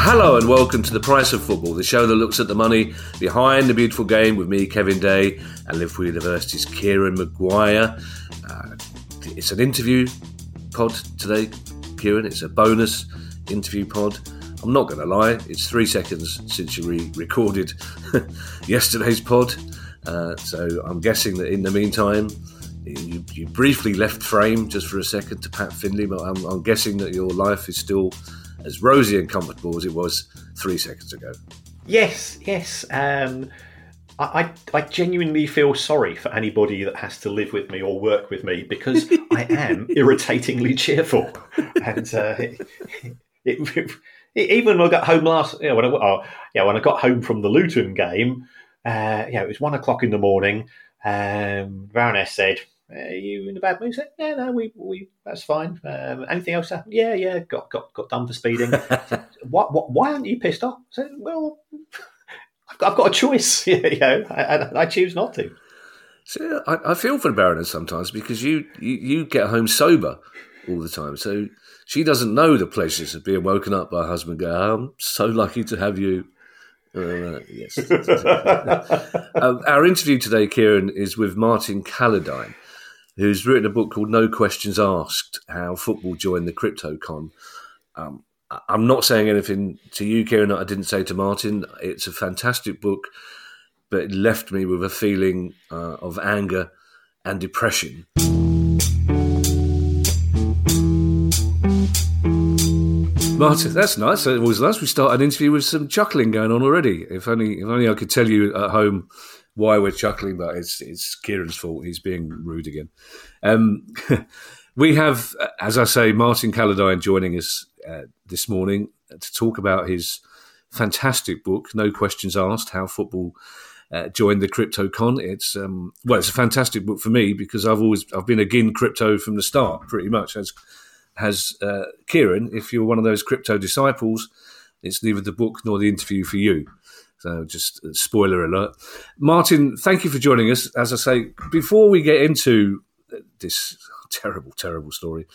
Hello and welcome to The Price of Football, the show that looks at the money behind the beautiful game with me, Kevin Day, and Liverpool University's Kieran Maguire. Uh, it's an interview pod today, Kieran. It's a bonus interview pod. I'm not going to lie, it's three seconds since you re recorded yesterday's pod. Uh, so I'm guessing that in the meantime, you, you, briefly left frame just for a second to Pat Finley, but I'm, I'm guessing that your life is still as rosy and comfortable as it was three seconds ago. Yes, yes. Um, I, I, genuinely feel sorry for anybody that has to live with me or work with me because I am irritatingly cheerful. And uh, it, it, it, even when I got home last, know, when I, oh, yeah, when I got home from the Luton game, uh, yeah, it was one o'clock in the morning. Um, Baroness said, are you in a bad mood? Said, yeah, no, we, we that's fine. Um, anything else happened? Yeah, yeah, got got got done for speeding. said, what, what, why aren't you pissed off? I said, well, I've got, I've got a choice. you know, I, I, choose not to. So I, I, feel for the Baroness sometimes because you, you you get home sober all the time, so she doesn't know the pleasures of being woken up by a husband. Go, I'm so lucky to have you. Uh, yes. um, our interview today, Kieran, is with Martin Calladine who's written a book called No Questions Asked How Football Joined the CryptoCon. Um, I'm not saying anything to you, Kieran, that I didn't say to Martin. It's a fantastic book, but it left me with a feeling uh, of anger and depression. Martin, that's nice. It was nice. We start an interview with some chuckling going on already. If only, if only I could tell you at home why we're chuckling, but it's it's Kieran's fault. He's being rude again. Um, we have, as I say, Martin Calladine joining us uh, this morning to talk about his fantastic book, No Questions Asked: How Football uh, Joined the CryptoCon. It's um, well, it's a fantastic book for me because I've always I've been again crypto from the start, pretty much as has uh, Kieran. If you're one of those crypto disciples, it's neither the book nor the interview for you. So, just spoiler alert. Martin, thank you for joining us. As I say, before we get into this terrible, terrible story,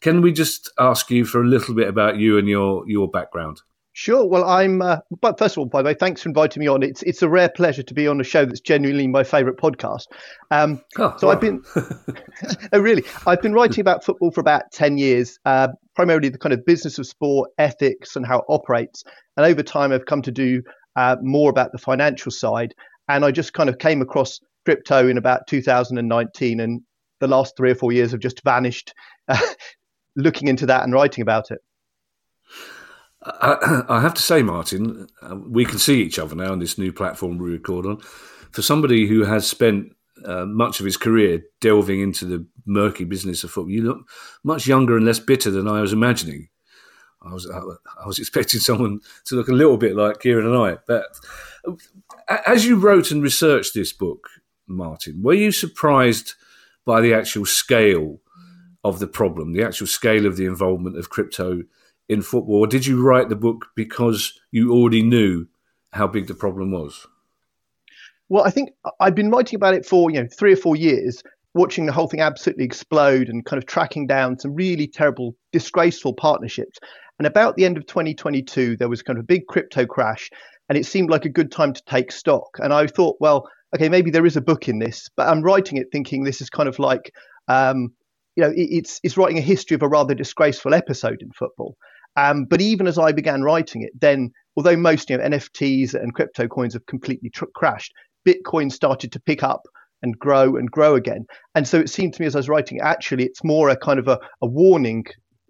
can we just ask you for a little bit about you and your your background? Sure. Well, I'm. Uh, but first of all, by the way, thanks for inviting me on. It's it's a rare pleasure to be on a show that's genuinely my favourite podcast. Um, oh, so wow. I've been. oh, really? I've been writing about football for about ten years, uh, primarily the kind of business of sport, ethics, and how it operates. And over time, I've come to do uh, more about the financial side. And I just kind of came across crypto in about 2019, and the last three or four years have just vanished uh, looking into that and writing about it. I, have to say, Martin, uh, we can see each other now on this new platform we record on. For somebody who has spent uh, much of his career delving into the murky business of football, you look much younger and less bitter than I was imagining. I was I was expecting someone to look a little bit like Kieran and I. But as you wrote and researched this book, Martin, were you surprised by the actual scale of the problem, the actual scale of the involvement of crypto in football? Or did you write the book because you already knew how big the problem was? Well, I think I've been writing about it for you know three or four years, watching the whole thing absolutely explode and kind of tracking down some really terrible, disgraceful partnerships. And about the end of 2022, there was kind of a big crypto crash, and it seemed like a good time to take stock. And I thought, well, okay, maybe there is a book in this, but I'm writing it thinking this is kind of like, um, you know, it, it's it's writing a history of a rather disgraceful episode in football. Um, but even as I began writing it, then although most you know NFTs and crypto coins have completely tr- crashed, Bitcoin started to pick up and grow and grow again. And so it seemed to me as I was writing, actually, it's more a kind of a, a warning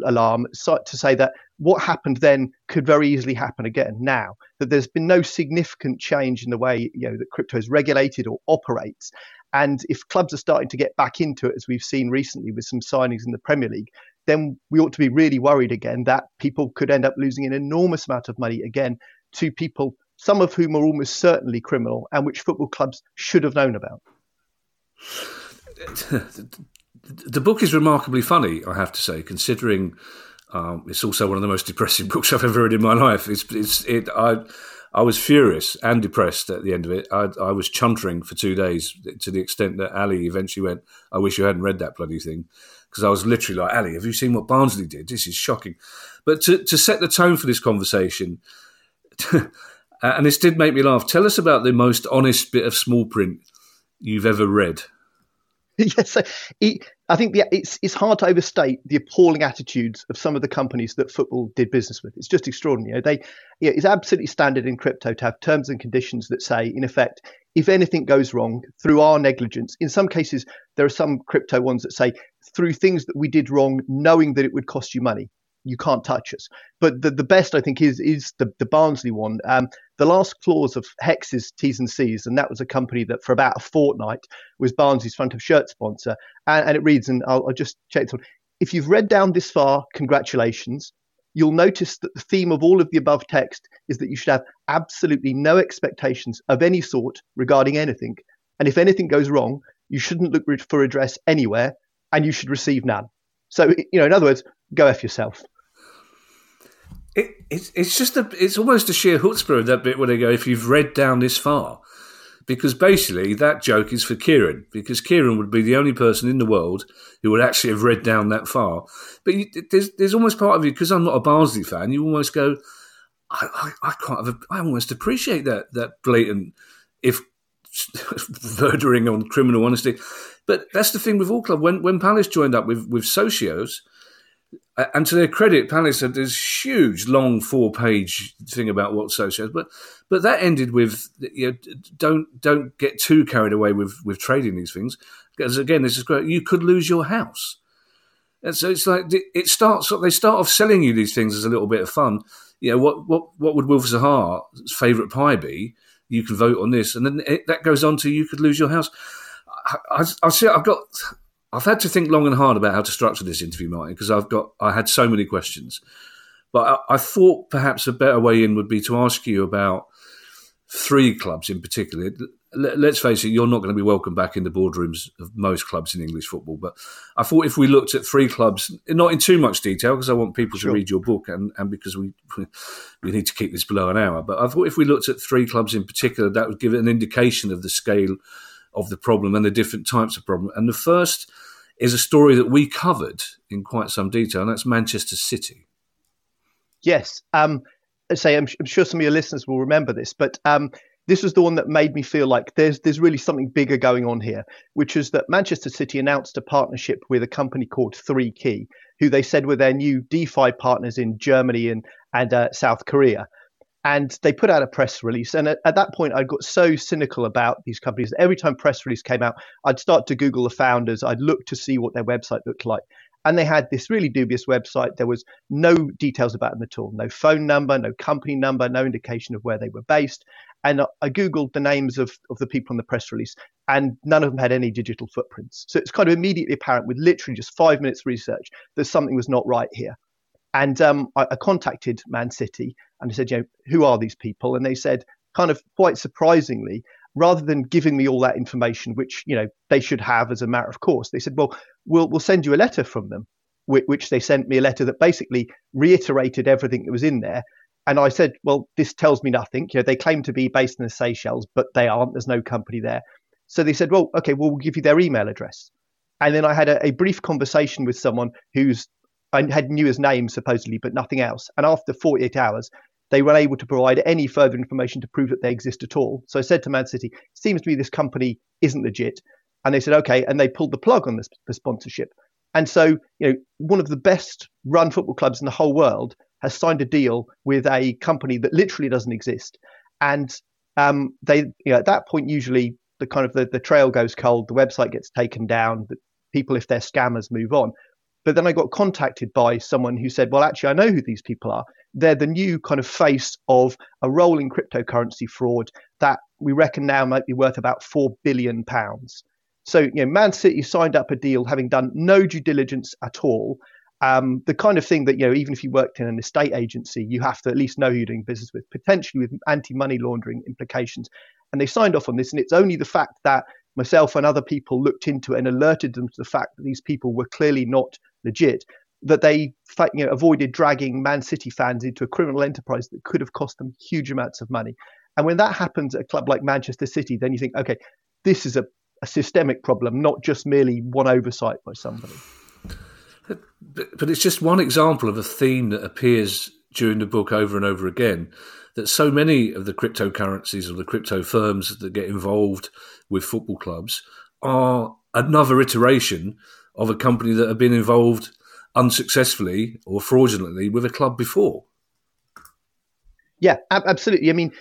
alarm to say that what happened then could very easily happen again now that there's been no significant change in the way you know that crypto is regulated or operates and if clubs are starting to get back into it as we've seen recently with some signings in the premier league then we ought to be really worried again that people could end up losing an enormous amount of money again to people some of whom are almost certainly criminal and which football clubs should have known about the book is remarkably funny, I have to say, considering um, it's also one of the most depressing books I've ever read in my life. It's, it's it I I was furious and depressed at the end of it. I, I was chuntering for two days to the extent that Ali eventually went, I wish you hadn't read that bloody thing. Because I was literally like, Ali, have you seen what Barnsley did? This is shocking. But to, to set the tone for this conversation, and this did make me laugh, tell us about the most honest bit of small print you've ever read. yes, it, I think the, it's it's hard to overstate the appalling attitudes of some of the companies that football did business with. It's just extraordinary. You know, they yeah, it's absolutely standard in crypto to have terms and conditions that say, in effect, if anything goes wrong through our negligence. In some cases, there are some crypto ones that say through things that we did wrong, knowing that it would cost you money you can't touch us. But the, the best I think is is the, the Barnsley one. Um, the last clause of Hex's T's and C's, and that was a company that for about a fortnight was Barnsley's front of shirt sponsor. And, and it reads, and I'll, I'll just check it. If you've read down this far, congratulations. You'll notice that the theme of all of the above text is that you should have absolutely no expectations of any sort regarding anything. And if anything goes wrong, you shouldn't look for redress anywhere and you should receive none. So, you know, in other words, go F yourself. It, it's it's just a it's almost a sheer chutzpah of that bit where they go if you've read down this far, because basically that joke is for Kieran because Kieran would be the only person in the world who would actually have read down that far. But you, there's there's almost part of you because I'm not a Barnsley fan. You almost go, I I, I can't have, I almost appreciate that that blatant if murdering on criminal honesty. But that's the thing with all club. When when Palace joined up with with socios and to their credit, Palace had this huge, long four-page thing about what socios, but but that ended with you know, don't don't get too carried away with with trading these things because again, this is great. You could lose your house, and so it's like it starts. They start off selling you these things as a little bit of fun. You know what what what would Wilf Zaha's favourite pie be? You can vote on this, and then it, that goes on to you could lose your house. I, I, I see. I've got I've had to think long and hard about how to structure this interview, Martin, because I've got I had so many questions. But I, I, thought perhaps a better way in would be to ask you about three clubs in particular. Let's face it, you're not going to be welcome back in the boardrooms of most clubs in English football. But I thought if we looked at three clubs, not in too much detail, because I want people sure. to read your book and, and because we we need to keep this below an hour. But I thought if we looked at three clubs in particular, that would give an indication of the scale of the problem and the different types of problem. And the first is a story that we covered in quite some detail, and that's Manchester City. Yes. Um, say, I'm, I'm, sure some of your listeners will remember this, but um, this was the one that made me feel like there's there's really something bigger going on here, which is that Manchester City announced a partnership with a company called Three Key, who they said were their new DeFi partners in Germany and and uh, South Korea and they put out a press release. And at, at, that point, I got so cynical about these companies. Every time press release came out, I'd start to Google the founders. I'd look to see what their website looked like. And they had this really dubious website. There was no details about them at all. No phone number, no company number, no indication of where they were based. And I Googled the names of, of the people in the press release, and none of them had any digital footprints. So it's kind of immediately apparent with literally just five minutes research that something was not right here. And um, I, I, contacted Man City and I said, you know, who are these people? And they said, kind of quite surprisingly, rather than giving me all that information, which you know they should have as a matter of course, they said, well, we'll we'll send you a letter from them, which, they sent me a letter that basically reiterated everything that was in there. And I said, well, this tells me nothing. You know, they claim to be based in the Seychelles, but they aren't. There's no company there. So they said, well, okay, well, we'll give you their email address. And then I had a, a brief conversation with someone who's I had knew his name supposedly, but nothing else. And after 48 hours, they were unable to provide any further information to prove that they exist at all. So I said to Man City, seems to me this company isn't legit. And they said, okay. And they pulled the plug on this, the sponsorship. And so, you know, one of the best run football clubs in the whole world has signed a deal with a company that literally doesn't exist. And um, they, you know, at that point, usually the kind of the, the trail goes cold, the website gets taken down, the people, if they're scammers, move on. But then I got contacted by someone who said, well, actually, I know who these people are. They're the new kind of face of a rolling cryptocurrency fraud that we reckon now might be worth about £4 billion. So, you know, Man City signed up a deal having done no due diligence at all. Um, the kind of thing that, you know, even if you worked in an estate agency, you have to at least know who you're doing business with, potentially with anti money laundering implications. And they signed off on this. And it's only the fact that myself and other people looked into it and alerted them to the fact that these people were clearly not legit that they you know, avoided dragging Man City fans into a criminal enterprise that could have cost them huge amounts of money. And when that happens at a club like Manchester City, then you think, okay, this is a, a systemic problem, not just merely one oversight by somebody. But, it's just one example of a theme that appears during the book over and over again that so many of the cryptocurrencies or the crypto firms that get involved with football clubs are another iteration of a company that had been involved unsuccessfully or fraudulently with a club before. Yeah, absolutely. I mean,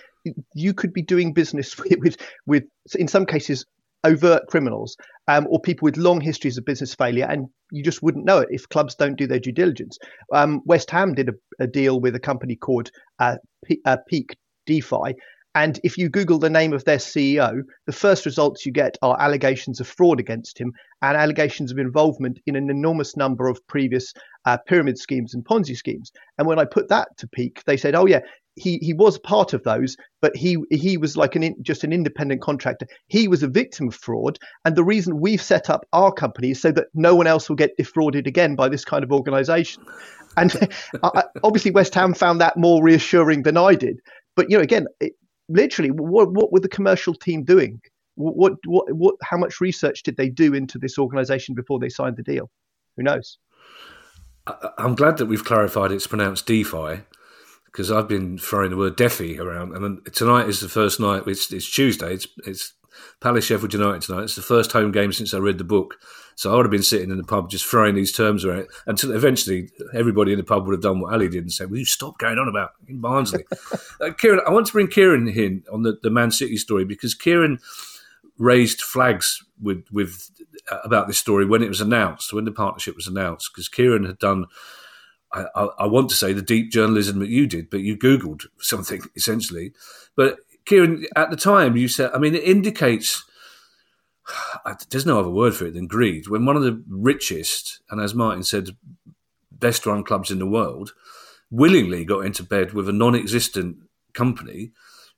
you could be doing business with, with, with in some cases, overt criminals um, or people with long histories of business failure, and you just wouldn't know it if clubs don't do their due diligence. Um, West Ham did a, a, deal with a company called uh, P- uh, Peak DeFi, and if you Google the name of their CEO, the first results you get are allegations of fraud against him and allegations of involvement in an enormous number of previous uh, pyramid schemes and Ponzi schemes. And when I put that to Peak, they said, "Oh yeah, he he was part of those, but he he was like an in, just an independent contractor. He was a victim of fraud, and the reason we've set up our company is so that no one else will get defrauded again by this kind of organisation." And obviously, West Ham found that more reassuring than I did. But you know, again, it, literally, what, what were the commercial team doing? What, what, what, how much research did they do into this organization before they signed the deal? Who knows? I'm glad that we've clarified it's pronounced DeFi because I've been throwing the word DeFi around. I and tonight is the first night. It's, it's Tuesday. It's, it's Palace Sheffield United tonight. It's the first home game since I read the book. So I would have been sitting in the pub just throwing these terms around until eventually everybody in the pub would have done what Ali did and said, Will you stop going on about in Barnsley? uh, Kieran, I want to bring Kieran in on the, the Man City story because Kieran raised flags with, with uh, about this story when it was announced, when the partnership was announced, because Kieran had done. I, I, I want to say the deep journalism that you did, but you Googled something essentially. But Kieran, at the time, you said, I mean, it indicates there's no other word for it than greed. When one of the richest, and as Martin said, best run clubs in the world, willingly got into bed with a non existent company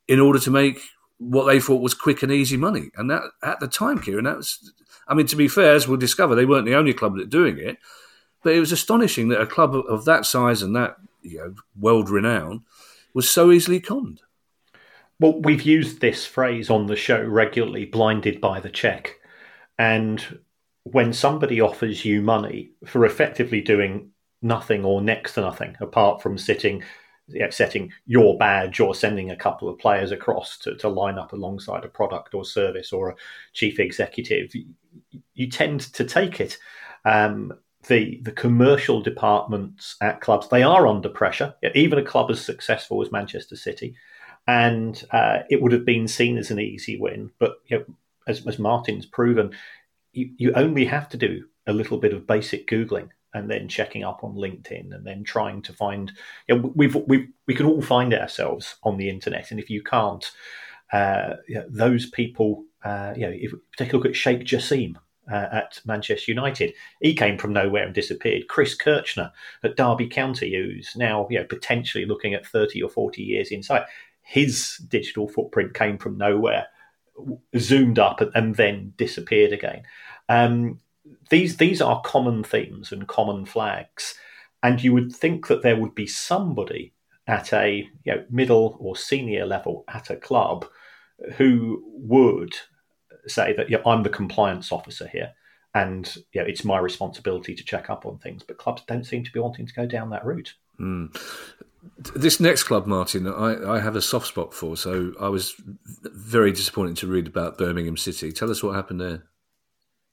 in order to make what they thought was quick and easy money. And that at the time, Kieran, that was, I mean, to be fair, as we'll discover, they weren't the only club that doing it. But it was astonishing that a club of that size and that you know, world renown was so easily conned. Well, we've used this phrase on the show regularly blinded by the check. And when somebody offers you money for effectively doing nothing or next to nothing apart from sitting setting your badge or sending a couple of players across to, to line up alongside a product or service or a chief executive, you, you tend to take it. Um, the the commercial departments at clubs they are under pressure. Even a club as successful as Manchester City and uh, it would have been seen as an easy win. But you know, as, as Martin's proven, you, you only have to do a little bit of basic googling and then checking up on LinkedIn and then trying to find. You know, we've we we can all find ourselves on the internet, and if you can't, uh, you know, those people. Uh, you know, if take a look at Sheikh Jassim, uh, at Manchester United. He came from nowhere and disappeared. Chris Kirchner at Derby County, who's now you know potentially looking at thirty or forty years inside his digital footprint came from nowhere, zoomed up, and then disappeared again. Um, these these are common themes and common flags, and you would think that there would be somebody at a you know, middle or senior level at a club who would say that yeah, I'm the compliance officer here, and yeah, it's my responsibility to check up on things. But clubs don't seem to be wanting to go down that route. Mm. This next club, Martin, I, I have a soft spot for. So I was very disappointed to read about Birmingham City. Tell us what happened there.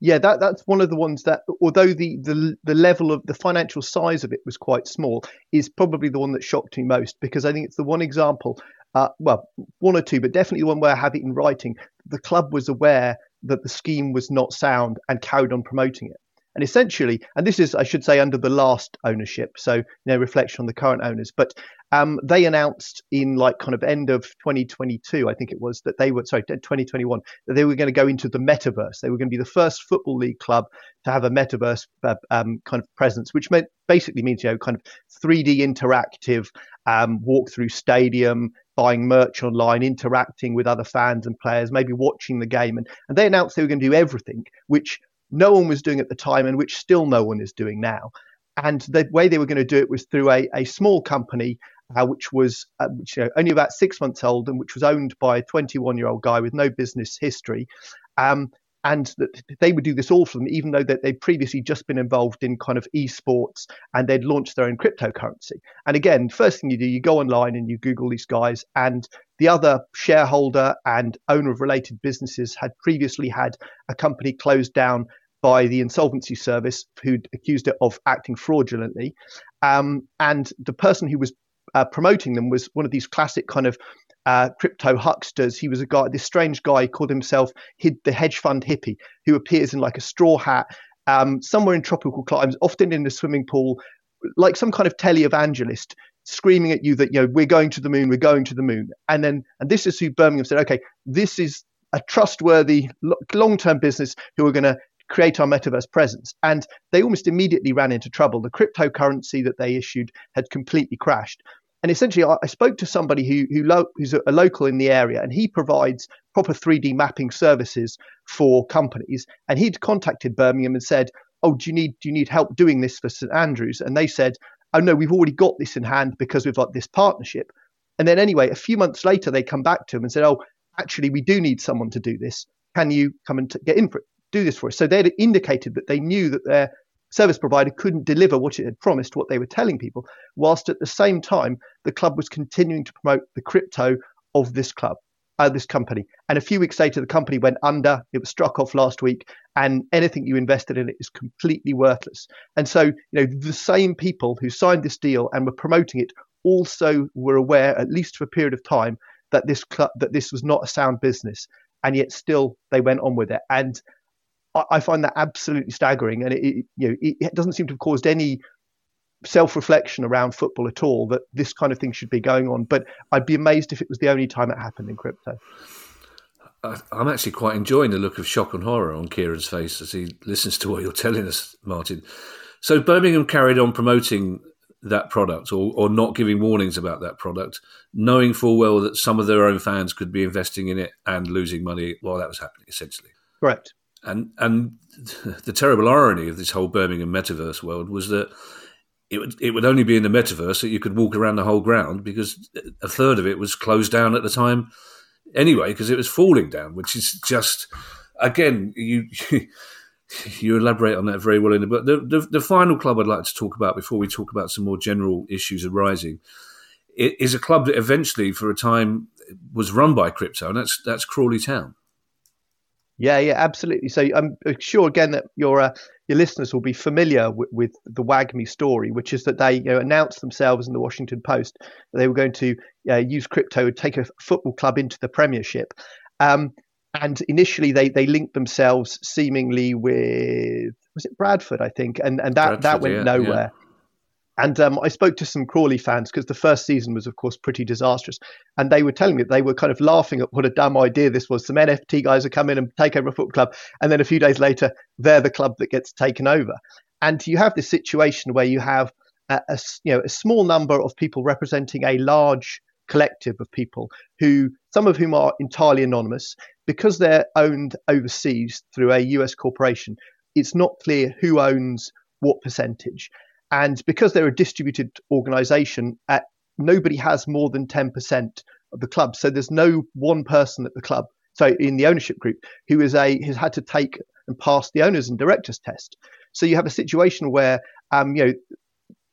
Yeah, that, that's one of the ones that, although the, the the level of the financial size of it was quite small, is probably the one that shocked me most because I think it's the one example, uh, well, one or two, but definitely one where I have it in writing. The club was aware that the scheme was not sound and carried on promoting it. And essentially, and this is, I should say, under the last ownership, so no reflection on the current owners, but um, they announced in like kind of end of 2022, I think it was, that they were, sorry, 2021, that they were going to go into the metaverse. They were going to be the first football league club to have a metaverse uh, um, kind of presence, which meant, basically means, you know, kind of 3D interactive, um, walk through stadium, buying merch online, interacting with other fans and players, maybe watching the game. And, and they announced they were going to do everything, which no one was doing at the time and which still no one is doing now. And the way they were going to do it was through a, a small company, uh, which was uh, which, you know, only about six months old and which was owned by a 21 year old guy with no business history. Um, and that they would do this all for them, even though that they'd previously just been involved in kind of esports and they'd launched their own cryptocurrency. And again, first thing you do, you go online and you Google these guys, and the other shareholder and owner of related businesses had previously had a company closed down by the insolvency service who'd accused it of acting fraudulently. Um, and the person who was uh, promoting them was one of these classic kind of uh, crypto hucksters. He was a guy, this strange guy called himself hid the hedge fund hippie, who appears in like a straw hat um, somewhere in tropical climes, often in a swimming pool, like some kind of televangelist screaming at you that you know we're going to the moon, we're going to the moon, and then and this is who Birmingham said, okay, this is a trustworthy long-term business who are going to create our metaverse presence. And they almost immediately ran into trouble. The cryptocurrency that they issued had completely crashed. And essentially, I, I spoke to somebody who, who lo- who's a, a local in the area, and he provides proper 3D mapping services for companies. And he'd contacted Birmingham and said, "Oh, do you need do you need help doing this for St Andrews?" And they said, "Oh no, we've already got this in hand because we've got this partnership." And then anyway, a few months later, they come back to him and said, "Oh, actually, we do need someone to do this. Can you come and t- get in for it? Do this for us?" So they'd indicated that they knew that their service provider couldn't deliver what it had promised, what they were telling people, whilst at the same time, the club was continuing to promote the crypto of this club. Uh, this company. And a few weeks later, the company went under. It was struck off last week, and anything you invested in it is completely worthless. And so, you know, the same people who signed this deal and were promoting it also were aware, at least for a period of time, that this cl- that this was not a sound business, and yet still they went on with it. And I find that absolutely staggering, and it, it you know it, doesn't seem to have caused any self-reflection around football at all that this kind of thing should be going on. But I'd be amazed if it was the only time it happened in crypto. I'm actually quite enjoying the look of shock and horror on Kieran's face as he listens to what you're telling us, Martin. So Birmingham carried on promoting that product or, or not giving warnings about that product, knowing full well that some of their own fans could be investing in it and losing money while that was happening, essentially. Correct. And and the terrible irony of this whole Birmingham metaverse world was that it would it would only be in the metaverse that you could walk around the whole ground because a third of it was closed down at the time anyway because it was falling down, which is just again you. you elaborate on that very well in the book. The, the, the, final club I'd like to talk about before we talk about some more general issues arising is a club that eventually, for a time, was run by crypto, and that's that's Crawley Town. Yeah, yeah, absolutely. So I'm sure again that your uh, your listeners will be familiar with, with, the WAGMI story, which is that they you know, announced themselves in the Washington Post that they were going to uh, use crypto to take a football club into the Premiership. Um, and initially, they they linked themselves seemingly with was it Bradford, I think, and and that Bradford, that went yeah, nowhere. Yeah. And um, I spoke to some Crawley fans because the first season was, of course, pretty disastrous. And they were telling me that they were kind of laughing at what a dumb idea this was. Some NFT guys are come in and take over a football club. And then a few days later, they're the club that gets taken over. And you have this situation where you have a, a you know, a small number of people representing a large collective of people who, some of whom are entirely anonymous. Because they're owned overseas through a US corporation, it's not clear who owns what percentage. And because they're a distributed organization, uh, nobody has more than 10% of the club. So there's no one person at the club, so in the ownership group, who is a has had to take and pass the owners and directors test. So you have a situation where, um, you know,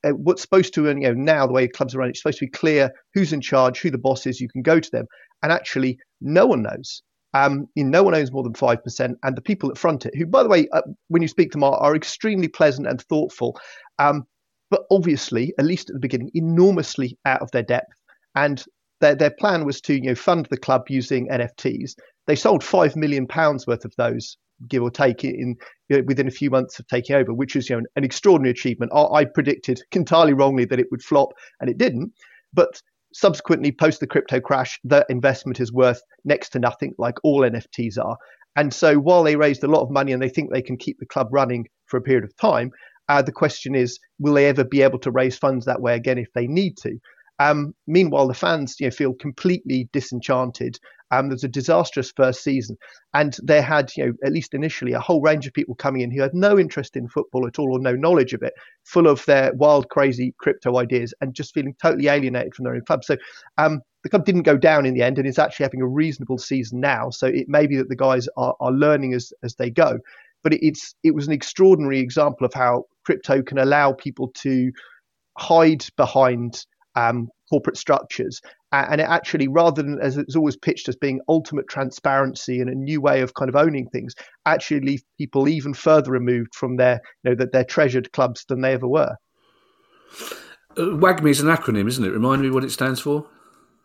uh, what's supposed to, you know, now the way clubs are run, it's supposed to be clear who's in charge, who the boss is. You can go to them, and actually, no one knows. Um, you know, no one owns more than five percent, and the people that front it, who, by the way, uh, when you speak to them, are, are extremely pleasant and thoughtful. Um, but obviously, at least at the beginning, enormously out of their depth. And their, their plan was to you know fund the club using NFTs. They sold five million pounds worth of those, give or take, in you know, within a few months of taking over, which is you know an extraordinary achievement. I, I predicted entirely wrongly that it would flop, and it didn't. But subsequently, post the crypto crash, the investment is worth next to nothing, like all NFTs are. And so, while they raised a lot of money and they think they can keep the club running for a period of time, uh, the question is, will they ever be able to raise funds that way again if they need to? Um, meanwhile, the fans you know, feel completely disenchanted. Um, there's a disastrous first season, and they had, you know, at least initially, a whole range of people coming in who had no interest in football at all or no knowledge of it, full of their wild, crazy crypto ideas, and just feeling totally alienated from their own club. So um, the club didn't go down in the end, and it's actually having a reasonable season now. So it may be that the guys are, are learning as as they go, but it's it was an extraordinary example of how crypto can allow people to hide behind um, corporate structures. And it actually, rather than as it's always pitched as being ultimate transparency and a new way of kind of owning things, actually leave people even further removed from their, you know, that their treasured clubs than they ever were. Uh, WAGMI is an acronym, isn't it? Remind me what it stands for.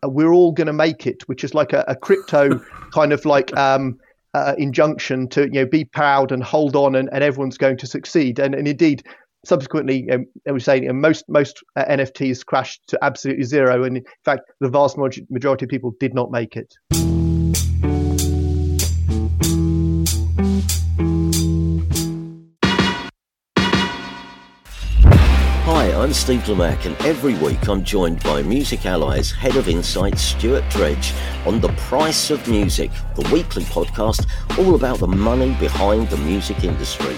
Uh, we're all going to make it, which is like a, a crypto kind of like um, uh, injunction to you know be proud and hold on, and, and everyone's going to succeed. And, and indeed, subsequently, um, was saying most most uh, NFTs crashed to absolutely zero, and in fact, the vast majority of people did not make it. Hi, I'm Steve Lamacq, and every week I'm joined by Music Ally's Head of Insight, Stuart Dredge, on The Price of Music, the weekly podcast all about the money behind the music industry.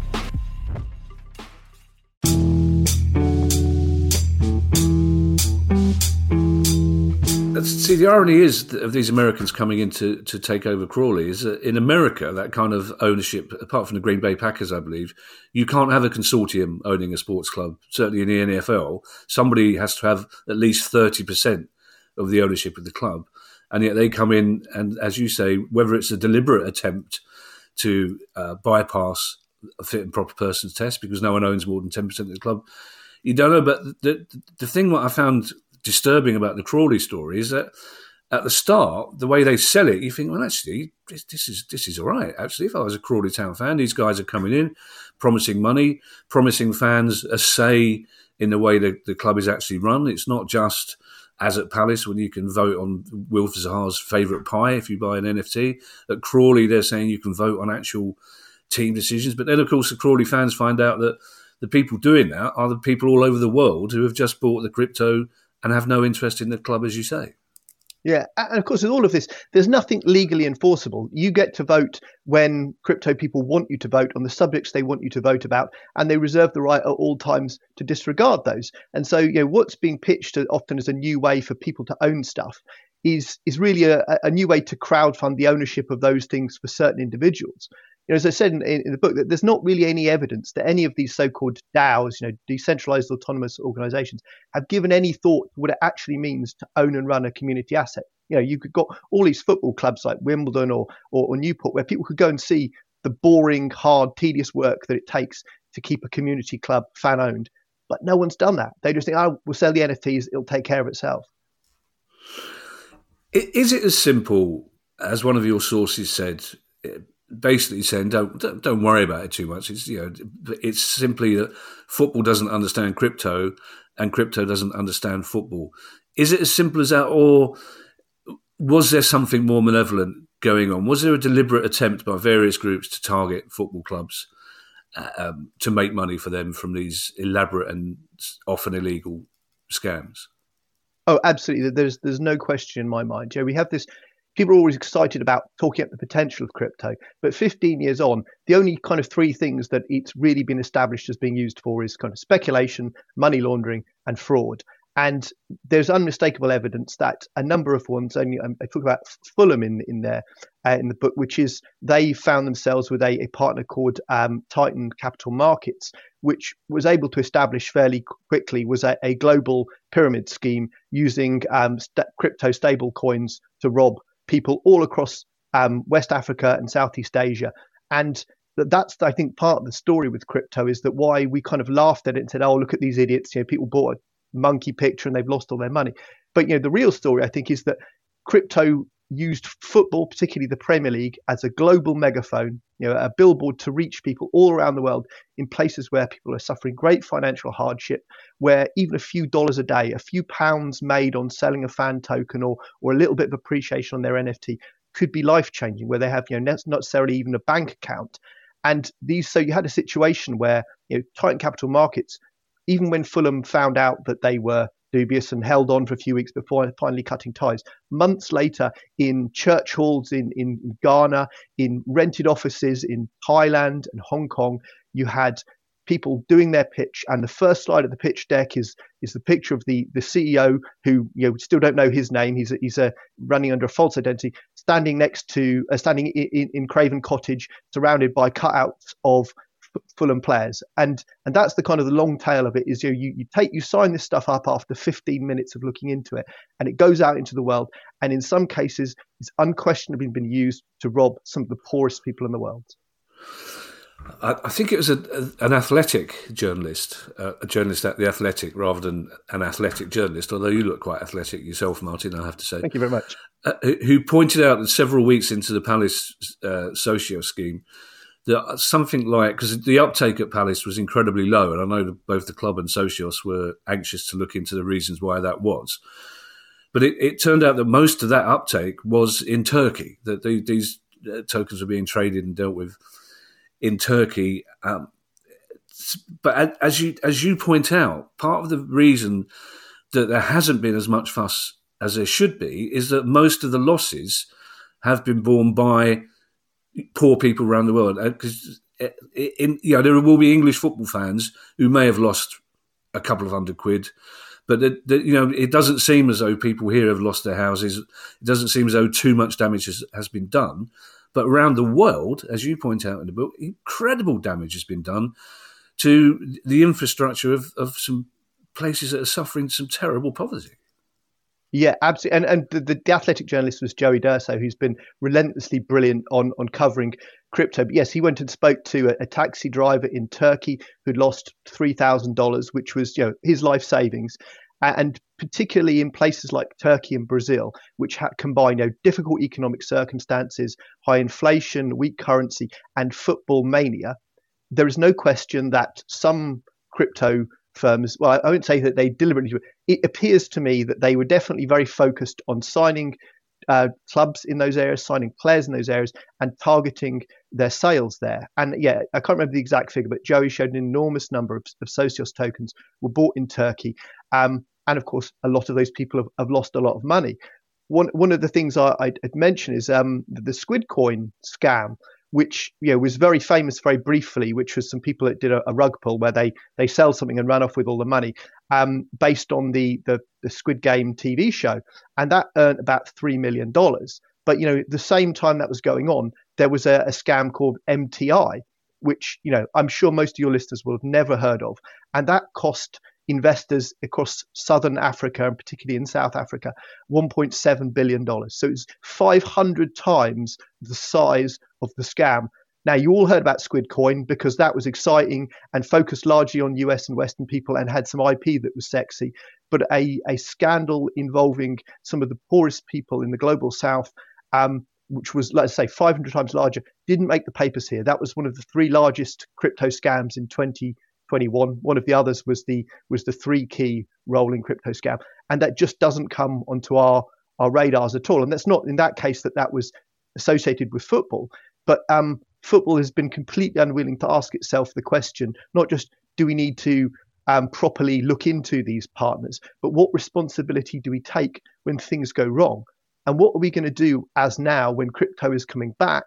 See, the irony is of these Americans coming in to, to take over Crawley is that in America, that kind of ownership, apart from the Green Bay Packers, I believe, you can't have a consortium owning a sports club. Certainly in the NFL, somebody has to have at least 30% of the ownership of the club. And yet they come in, and as you say, whether it's a deliberate attempt to uh, bypass a fit and proper persons test because no one owns more than 10% of the club, you don't know. But the, the thing what I found disturbing about the Crawley story is that at the start, the way they sell it, you think, well, actually, this, this, is this is all right. Actually, if I was a Crawley Town fan, these guys are coming in, promising money, promising fans a say in the way that the club is actually run. It's not just as at Palace when you can vote on Wilf Zaha's favourite pie if you buy an NFT. At Crawley, they're saying you can vote on actual team decisions. But then, of course, the Crawley fans find out that the people doing that are the people all over the world who have just bought the crypto and have no interest in the club, as you say. Yeah, and of course, with all of this, there's nothing legally enforceable. You get to vote when crypto people want you to vote on the subjects they want you to vote about, and they reserve the right at all times to disregard those. And so, you know, what's being pitched often as a new way for people to own stuff is is really a, a new way to crowdfund the ownership of those things for certain individuals know, as I said in, in, the book, that there's not really any evidence that any of these so-called DAOs, you know, decentralized autonomous organizations, have given any thought to what it actually means to own and run a community asset. You know, you've got all these football clubs like Wimbledon or, or, or Newport where people could go and see the boring, hard, tedious work that it takes to keep a community club fan owned. But no one's done that. They just think, oh, we'll sell the NFTs, it'll take care of itself. Is it as simple as one of your sources said? Eh, basically saying don't, don't, worry about it too much. It's you know it's simply that football doesn't understand crypto and crypto doesn't understand football. Is it as simple as that, or was there something more malevolent going on? Was there a deliberate attempt by various groups to target football clubs uh, um, to make money for them from these elaborate and often illegal scams? Oh, absolutely. There's there's no question in my mind. Yeah, we have this people are always excited about talking up the potential of crypto. But 15 years on, the only kind of three things that it's really been established as being used for is kind of speculation, money laundering, and fraud. And there's unmistakable evidence that a number of ones, and um, I talk about Fulham in in there uh, in the book, which is they found themselves with a, a partner called um, Titan Capital Markets, which was able to establish fairly quickly was a, a global pyramid scheme using um, st- crypto stable coins to rob people all across um, West Africa and Southeast Asia. And that's, I think, part of the story with crypto is that why we kind of laughed at it and said, oh, look at these idiots. You know, people bought a monkey picture and they've lost all their money. But, you know, the real story, I think, is that crypto used football, particularly the Premier League, as a global megaphone, you know, a billboard to reach people all around the world in places where people are suffering great financial hardship, where even a few dollars a day, a few pounds made on selling a fan token or or a little bit of appreciation on their NFT could be life changing, where they have you know not necessarily even a bank account. And these, so you had a situation where you know, Titan Capital Markets, even when Fulham found out that they were dubious and held on for a few weeks before finally cutting ties. Months later, in church halls in, in, Ghana, in rented offices in Thailand and Hong Kong, you had people doing their pitch and the first slide of the pitch deck is is the picture of the the CEO who you know still don't know his name he's a, he's a running under a false identity standing next to uh, standing in, in Craven Cottage surrounded by cutouts of Fulham players, and and that's the kind of the long tail of it. Is you you you take you sign this stuff up after 15 minutes of looking into it, and it goes out into the world, and in some cases, it's unquestionably been used to rob some of the poorest people in the world. I, think it was a, a, an athletic journalist, uh, a journalist at the Athletic, rather than an athletic journalist. Although you look quite athletic yourself, Martin, I have to say. Thank you very much. Uh, who pointed out that several weeks into the Palace uh, socio scheme, that something like because the uptake at Palace was incredibly low, and I know both the club and Socios were anxious to look into the reasons why that was. But it, it turned out that most of that uptake was in Turkey. That the, these uh, tokens were being traded and dealt with in Turkey. Um, but as you as you point out, part of the reason that there hasn't been as much fuss as there should be is that most of the losses have been borne by poor people around the world. Because uh, in you know there will be English football fans who may have lost a couple of hundred quid, but the, the, you know it doesn't seem as though people here have lost their houses. It doesn't seem as though too much damage has, has been done. But around the world, as you point out in the book, incredible damage has been done to the infrastructure of, of some places that are suffering some terrible poverty. Yeah, absolutely. And and the, the, athletic journalist was Joey D'Urso, who's been relentlessly brilliant on on covering crypto. But yes, he went and spoke to a, a taxi driver in Turkey who'd lost three thousand dollars, which was you know his life savings. And particularly in places like Turkey and Brazil, which ha- combine you know, difficult economic circumstances, high inflation, weak currency, and football mania, there is no question that some crypto firms, well, I wouldn't say that they deliberately, it appears to me that they were definitely very focused on signing uh, clubs in those areas, signing players in those areas, and targeting their sales there. And yeah, I can't remember the exact figure, but Joey showed an enormous number of, of Socios tokens were bought in Turkey. Um, and of course, a lot of those people have, have lost a lot of money. One, one of the things I, would mention is um, the Squid Coin scam which you know was very famous very briefly, which was some people that did a, a rug pull where they they sell something and run off with all the money, um, based on the, the the Squid Game TV show, and that earned about three million dollars. But you know, the same time that was going on, there was a, a scam called MTI, which you know I'm sure most of your listeners will have never heard of, and that cost investors across southern Africa and particularly in South Africa 1.7 billion dollars. So it's 500 times the size of the scam. Now you all heard about Squid Coin because that was exciting and focused largely on US and Western people and had some IP that was sexy. But a, a scandal involving some of the poorest people in the global South um, which was, let's say, 500 times larger, didn't make the papers here. That was one of the three largest crypto scams in 20, 21. One of the others was the was the three key rolling crypto scam, and that just doesn't come onto our our radars at all. And that's not in that case that that was associated with football, but um, football has been completely unwilling to ask itself the question: not just do we need to um, properly look into these partners, but what responsibility do we take when things go wrong? And what are we going to do as now when crypto is coming back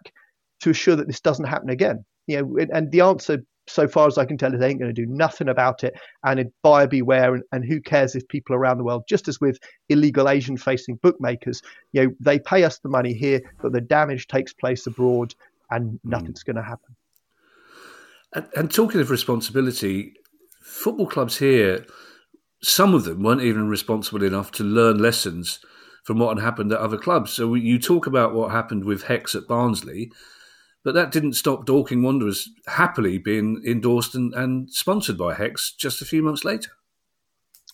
to assure that this doesn't happen again? You know, and the answer so far as I can tell, they ain't going to do nothing about it. And it buyer beware. And, and who cares if people around the world, just as with illegal Asian facing bookmakers, you know, they pay us the money here, but the damage takes place abroad and hmm. nothing's mm. going to happen. And, and talking of responsibility, football clubs here, some of them weren't even responsible enough to learn lessons from what had happened at other clubs. So you talk about what happened with Hex at Barnsley but that didn't stop Dorking Wanderers happily being endorsed and, and sponsored by Hex just a few months later.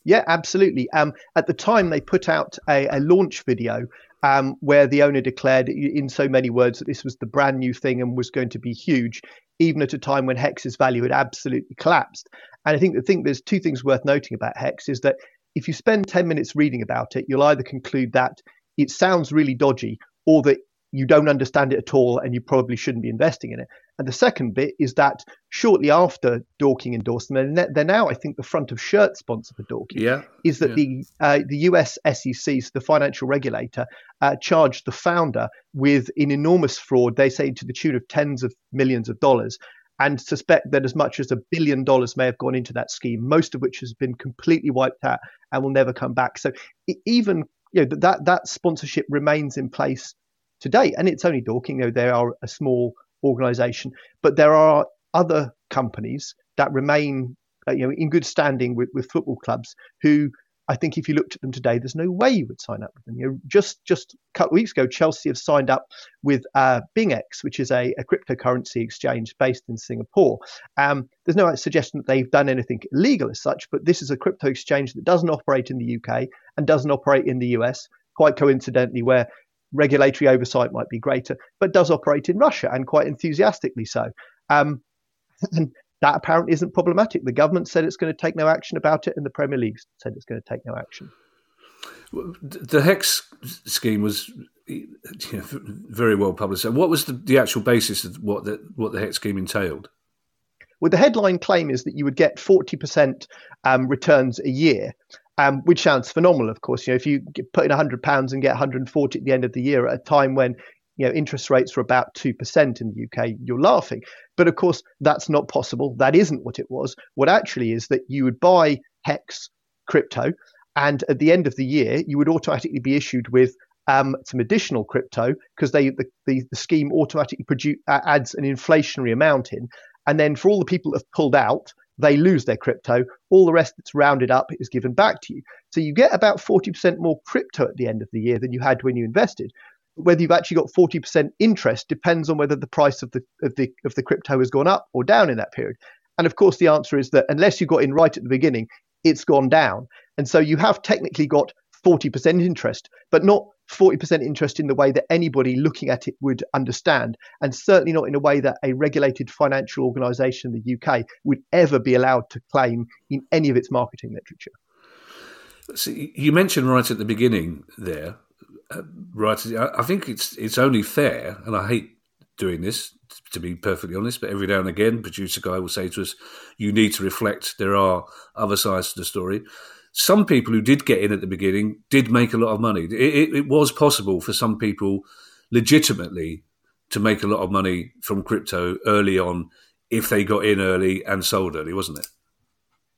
Yeah, absolutely. Um, at the time, they put out a, a launch video um, where the owner declared, in so many words, that this was the brand new thing and was going to be huge, even at a time when Hex's value had absolutely collapsed. And I think the thing there's two things worth noting about Hex is that if you spend 10 minutes reading about it, you'll either conclude that it sounds really dodgy or that you don't understand it at all and you probably shouldn't be investing in it. And the second bit is that shortly after Dorking endorsed them, they're now, I think, the front of shirt sponsor for Dorking. Yeah. Is that yeah. the uh, the US SEC, so the financial regulator, uh, charged the founder with an enormous fraud, they say to the tune of tens of millions of dollars, and suspect that as much as a billion dollars may have gone into that scheme, most of which has been completely wiped out and will never come back. So even you know that that sponsorship remains in place today, and it's only Dorking. Know, they are a small organisation, but there are other companies that remain, uh, you know, in good standing with, with football clubs who I think if you looked at them today, there's no way you would sign up with them. You know, just just a couple of weeks ago, Chelsea have signed up with uh, BingX, which is a, a, cryptocurrency exchange based in Singapore. Um, there's no suggestion that they've done anything illegal as such, but this is a crypto exchange that doesn't operate in the UK and doesn't operate in the US. Quite coincidentally, where regulatory oversight might be greater, but does operate in Russia and quite enthusiastically so. Um, and that apparently isn't problematic. The government said it's going to take no action about it, and the Premier League said it's going to take no action. The Hex scheme was very well published. What was the, the actual basis of what the, what the Hex scheme entailed? Well, the headline claim is that you would get 40% um, returns a year, um, which sounds phenomenal, of course. You know, if you put in £100 and get 140 at the end of the year at a time when you know interest rates were about 2% in the UK, you're laughing. But of course, that's not possible. That isn't what it was. What actually is that you would buy Hex crypto, and at the end of the year, you would automatically be issued with um, some additional crypto because they the, the, the, scheme automatically produce, adds an inflationary amount in. And then for all the people that have pulled out, they lose their crypto. All the rest that's rounded up is given back to you. So you get about 40% more crypto at the end of the year than you had when you invested. Whether you've actually got 40% interest depends on whether the price of the of the of the crypto has gone up or down in that period. And of course, the answer is that unless you got in right at the beginning, it's gone down. And so you have technically got 40% interest, but not 40% interest in the way that anybody looking at it would understand, and certainly not in a way that a regulated financial organisation in the UK would ever be allowed to claim in any of its marketing literature. So you mentioned right at the beginning there, uh, right? I think it's it's only fair, and I hate doing this to be perfectly honest, but every now and again, producer guy will say to us, "You need to reflect. There are other sides to the story." Some people who did get in at the beginning did make a lot of money. It, it, it, was possible for some people legitimately to make a lot of money from crypto early on if they got in early and sold early, wasn't it?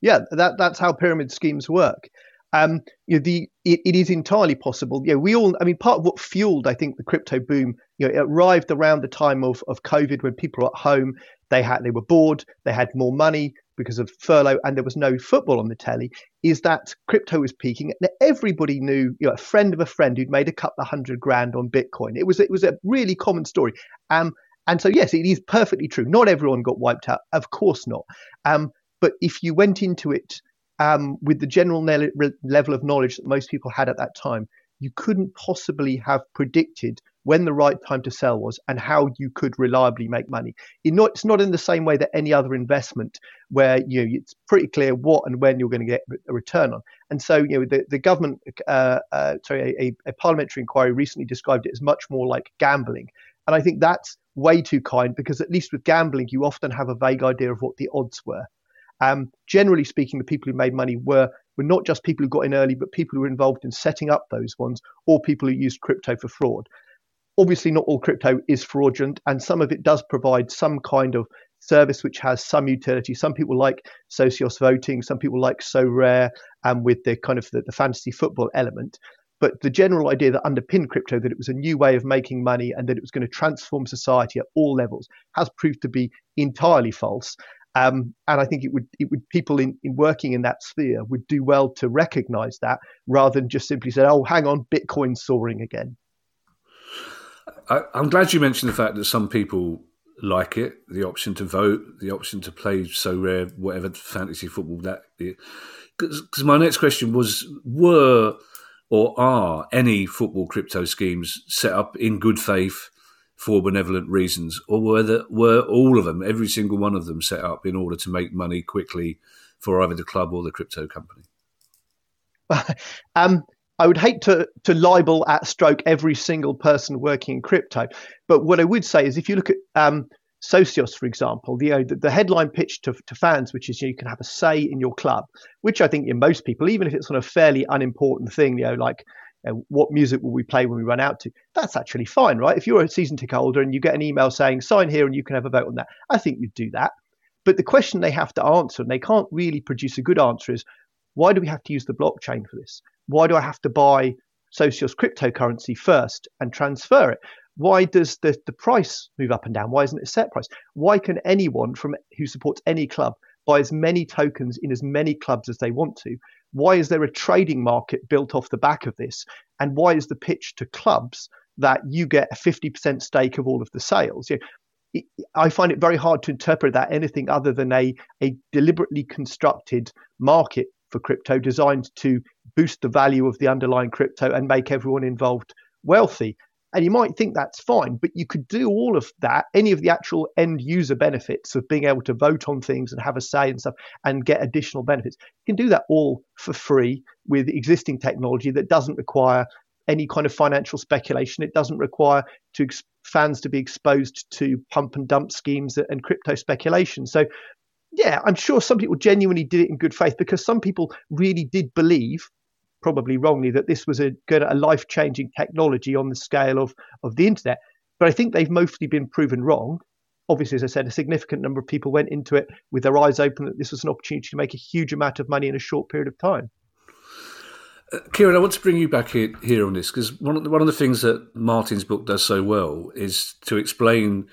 Yeah, that, that's how pyramid schemes work. Um, you know, the it, it is entirely possible. Know, we all. I mean, part of what fueled, I think, the crypto boom. You know, it arrived around the time of of COVID when people were at home. They had they were bored. They had more money because of furlough and there was no football on the telly is that crypto was peaking. And everybody knew you know a friend of a friend who'd made a couple of hundred grand on bitcoin. It was it was a really common story. Um and so yes it is perfectly true. Not everyone got wiped out. Of course not. Um but if you went into it um, with the general ne- level of knowledge that most people had at that time you couldn't possibly have predicted when the right time to sell was and how you could reliably make money. It's not in the same way that any other investment where you know it's pretty clear what and when you're going to get a return on. And so you know the the government, uh, uh, sorry, a, a parliamentary inquiry recently described it as much more like gambling. And I think that's way too kind because at least with gambling you often have a vague idea of what the odds were. Um, generally speaking, the people who made money were were not just people who got in early, but people who were involved in setting up those ones or people who used crypto for fraud obviously not all crypto is fraudulent and some of it does provide some kind of service which has some utility. Some people like socios voting some people like Sorare, and with the kind of the, the fantasy football element. But the general idea that underpinned crypto that it was a new way of making money and that it was going to transform society at all levels has proved to be entirely false. Um, and I think it would, it would people in, in working in that sphere would do well to recognize that rather than just simply say, oh, hang on, Bitcoin's soaring again. I, am glad you mentioned the fact that some people like it, the option to vote, the option to play Sorare, whatever fantasy football that. Because my next question was: Were or are any football crypto schemes set up in good faith for benevolent reasons, or were the, were all of them, every single one of them, set up in order to make money quickly for either the club or the crypto company? um, I would hate to to libel at stroke every single person working in crypto, but what I would say is if you look at um, Socios, for example, the, uh, the headline pitch to, to fans, which is you, know, you can have a say in your club, which I think in most people, even if it's on a fairly unimportant thing, you know, like uh, what music will we play when we run out to, that's actually fine, right? If you're a season ticket holder and you get an email saying sign here and you can have a vote on that, I think you'd do that. But the question they have to answer, and they can't really produce a good answer, is why do we have to use the blockchain for this? Why do I have to buy Socios cryptocurrency first and transfer it? Why does the, the price move up and down? Why isn't it a set price? Why can anyone from who supports any club buy as many tokens in as many clubs as they want to? Why is there a trading market built off the back of this? And why is the pitch to clubs that you get a 50% stake of all of the sales? You know, I find it very hard to interpret that anything other than a, a deliberately constructed market for crypto designed to boost the value of the underlying crypto and make everyone involved wealthy. And you might think that's fine, but you could do all of that, any of the actual end user benefits of being able to vote on things and have a say and stuff and get additional benefits. You can do that all for free with existing technology that doesn't require any kind of financial speculation. It doesn't require to fans to be exposed to pump and dump schemes and crypto speculation. So, yeah, I'm sure some people genuinely did it in good faith because some people really did believe, probably wrongly, that this was a a life changing technology on the scale of of the internet. But I think they've mostly been proven wrong. Obviously, as I said, a significant number of people went into it with their eyes open that this was an opportunity to make a huge amount of money in a short period of time. Uh, Kieran, I want to bring you back here, here on this because one of the, one of the things that Martin's book does so well is to explain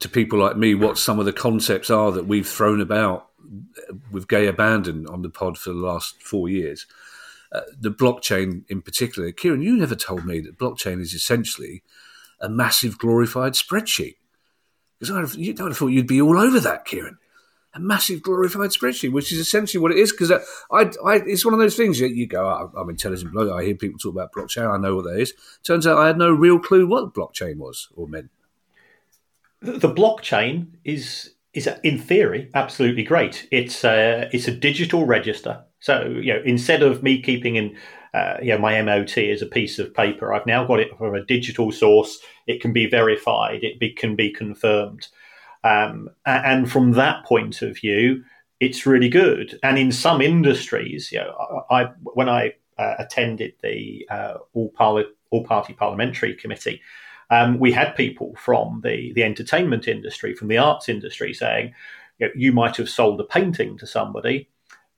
to people like me what some of the concepts are that we've thrown about with gay abandon on the pod for the last four years. Uh, the blockchain in particular. Kieran, you never told me that blockchain is essentially a massive glorified spreadsheet. Because I, I thought you'd be all over that, Kieran a massive glorified spreadsheet, which is essentially what it is. Because I, it's one of those things that you go, oh, I'm intelligent. I hear people talk about blockchain. I know what that is. Turns out I had no real clue what blockchain was or meant. The blockchain is is in theory absolutely great. It's a, it's a digital register. So you know, instead of me keeping in uh, you know, my MOT as a piece of paper, I've now got it from a digital source. It can be verified. It be, can be confirmed. Um, and from that point of view, it's really good. And in some industries, you know, I, when I uh, attended the uh, all, parli- all party parliamentary committee, um, we had people from the, the entertainment industry, from the arts industry, saying, you, know, you might have sold a painting to somebody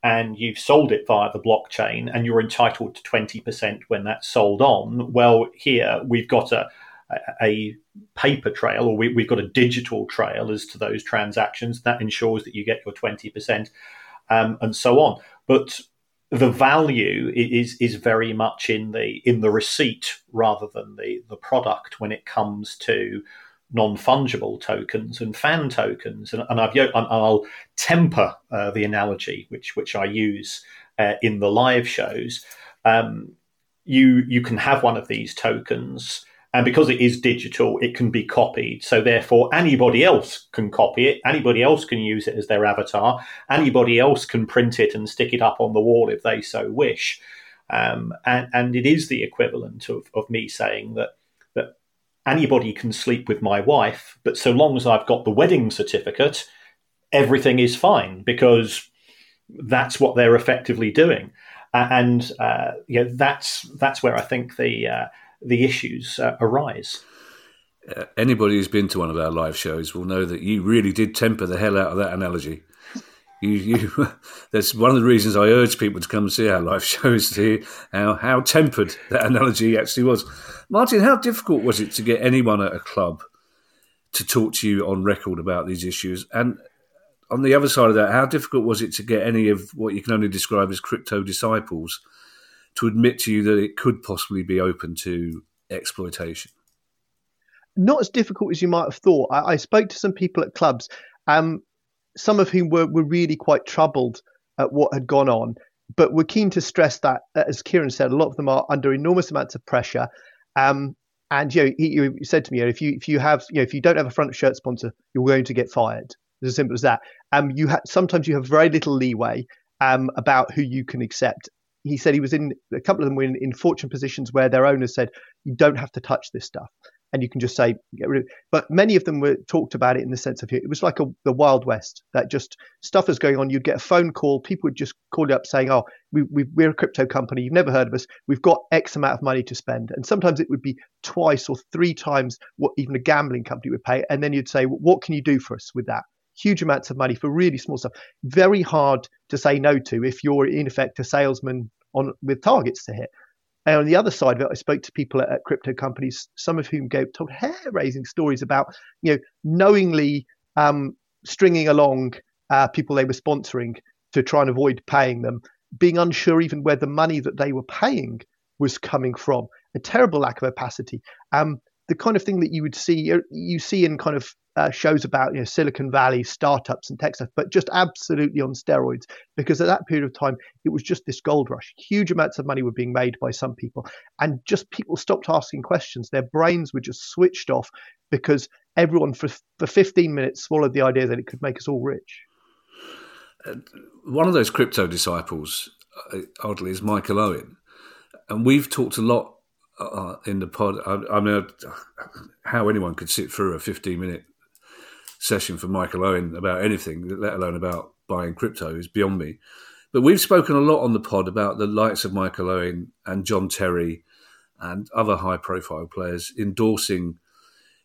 and you've sold it via the blockchain and you're entitled to 20% when that's sold on. Well, here we've got a, a paper trail or we, have got a digital trail as to those transactions that ensures that you get your 20% um, and so on but the value is is very much in the in the receipt rather than the the product when it comes to non-fungible tokens and fan tokens. And, and i will temper uh, the analogy which which i use uh, in the live shows. Um, you you can have one of these tokens and because it is digital, it can be copied. So therefore, anybody else can copy it. Anybody else can use it as their avatar. Anybody else can print it and stick it up on the wall if they so wish. Um, and, and it is the equivalent of, of me saying that that anybody can sleep with my wife, but so long as I've got the wedding certificate, everything is fine because that's what they're effectively doing. Uh, and uh, know, that's that's where I think the uh, the issues uh, arise. Uh, anybody who's been to one of our live shows will know that you really did temper the hell out of that analogy. You, you, that's one of the reasons I urge people to come and see our live shows to hear how, how tempered that analogy actually was. Martin, how difficult was it to get anyone at a club to talk to you on record about these issues? And on the other side of that, how difficult was it to get any of what you can only describe as crypto disciples to admit to you that it could possibly be open to exploitation? not as difficult as you might have thought. I, I spoke to some people at clubs, um, some of whom were, were really quite troubled at what had gone on, but we're keen to stress that, as Kieran said, a lot of them are under enormous amounts of pressure. Um, and you know, he, he, said to me, you if you if you have you know if you don't have a front shirt sponsor, you're going to get fired. It's as simple as that. Um, you ha- sometimes you have very little leeway um, about who you can accept. He said he was in a couple of them were in, in fortunate positions where their owners said you don't have to touch this stuff and you can just say get rid of it. But many of them were talked about it in the sense of it was like a, the Wild West that just stuff was going on. You'd get a phone call, people would just call you up saying, "Oh, we, we, we're a crypto company. You've never heard of us. We've got X amount of money to spend." And sometimes it would be twice or three times what even a gambling company would pay. And then you'd say, "What can you do for us with that?" Huge amounts of money for really small stuff. Very hard to say no to if you're in effect a salesman on with targets to hit. And on the other side of it, I spoke to people at, at crypto companies, some of whom gave told hair-raising stories about, you know, knowingly um, stringing along uh, people they were sponsoring to try and avoid paying them, being unsure even where the money that they were paying was coming from. A terrible lack of opacity. Um, the kind of thing that you would see you see in kind of uh, shows about you know Silicon Valley startups and tech stuff, but just absolutely on steroids. Because at that period of time, it was just this gold rush. Huge amounts of money were being made by some people, and just people stopped asking questions. Their brains were just switched off because everyone for for 15 minutes swallowed the idea that it could make us all rich. One of those crypto disciples, uh, oddly, is Michael Owen, and we've talked a lot uh, in the pod. I, I mean, how anyone could sit through a 15 minute session for Michael Owen about anything, let alone about buying crypto, is beyond me. But we've spoken a lot on the pod about the likes of Michael Owen and John Terry and other high profile players endorsing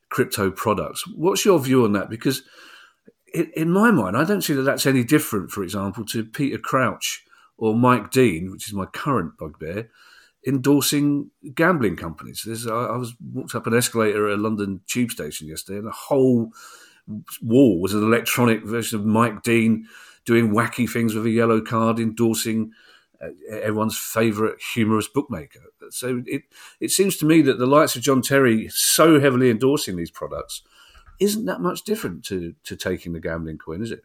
crypto products. What's your view on that? Because in, my mind, I don't see that that's any different, for example, to Peter Crouch or Mike Dean, which is my current bugbear, endorsing gambling companies. There's, I, I was walked up an escalator at a London tube station yesterday, and a whole wall was an electronic version of Mike Dean doing wacky things with a yellow card, endorsing uh, everyone's favourite humorous bookmaker. So it it seems to me that the likes of John Terry so heavily endorsing these products isn't that much different to to taking the gambling coin, is it?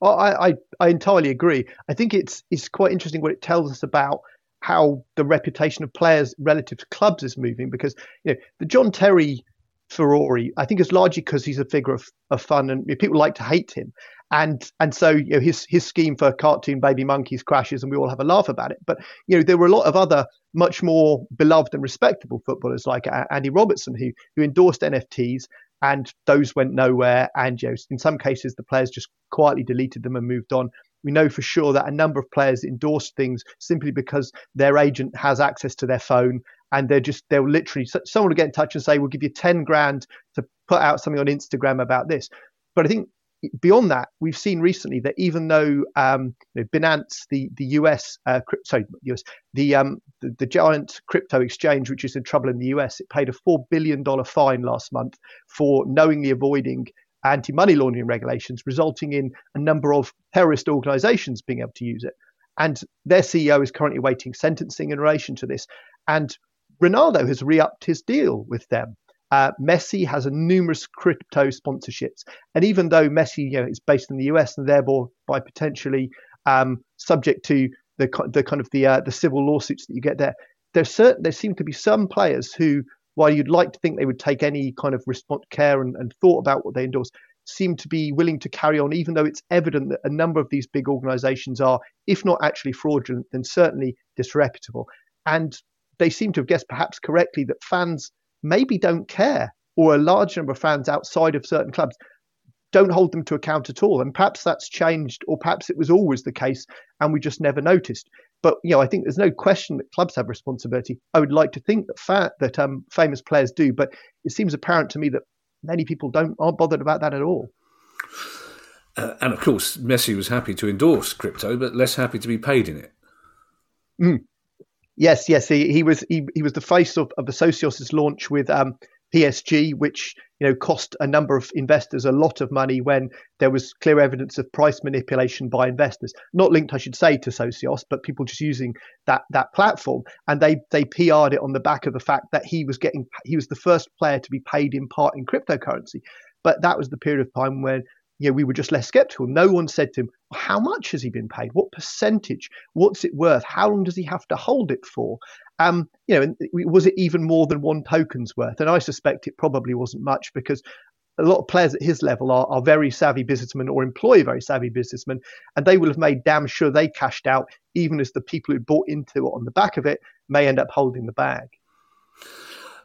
Well, I, I, I entirely agree. I think it's it's quite interesting what it tells us about how the reputation of players relative to clubs is moving because you know the John Terry furore. I think is largely because he's a figure of, of fun and people like to hate him. And and so you know his his scheme for cartoon baby monkeys crashes and we all have a laugh about it. But you know there were a lot of other much more beloved and respectable footballers like uh, Andy Robertson who who endorsed NFTs and those went nowhere and you know, in some cases the players just quietly deleted them and moved on. We know for sure that a number of players endorsed things simply because their agent has access to their phone and they're just they'll literally someone will get in touch and say we'll give you 10 grand to put out something on instagram about this but i think beyond that we've seen recently that even though um, you know, binance the the us uh, sorry us the um the, the, giant crypto exchange which is in trouble in the us it paid a 4 billion dollar fine last month for knowingly avoiding anti money laundering regulations, resulting in a number of terrorist organizations being able to use it. And their CEO is currently awaiting sentencing in relation to this. And Ronaldo has re upped his deal with them. Uh, Messi has a numerous crypto sponsorships. And even though Messi you know, is based in the US and therefore by potentially um, subject to the, the kind of the, uh, the civil lawsuits that you get there, there's certain, there seem to be some players who while you'd like to think they would take any kind of response, care and, and thought about what they endorse, seem to be willing to carry on, even though it's evident that a number of these big organizations are, if not actually fraudulent, then certainly disreputable. And they seem to have guessed perhaps correctly that fans maybe don't care, or a large number of fans outside of certain clubs don't hold them to account at all. And perhaps that's changed, or perhaps it was always the case and we just never noticed. But you know, I think there's no question that clubs have responsibility. I would like to think that fa- that um, famous players do, but it seems apparent to me that many people don't aren't bothered about that at all. Uh, and of course, Messi was happy to endorse crypto, but less happy to be paid in it. Mm. Yes, yes, he, he was he, he was the face of, of the Socios's launch with um, PSG, which you know cost a number of investors a lot of money when there was clear evidence of price manipulation by investors, not linked, I should say, to Socios, but people just using that that platform, and they they PR'd it on the back of the fact that he was getting he was the first player to be paid in part in cryptocurrency, but that was the period of time when you know, we were just less skeptical. No one said to him, how much has he been paid? What percentage? What's it worth? How long does he have to hold it for? Um, you know, was it even more than one token's worth? And I suspect it probably wasn't much because a lot of players at his level are, are very savvy businessmen or employ very savvy businessmen, and they will have made damn sure they cashed out, even as the people who bought into it on the back of it may end up holding the bag.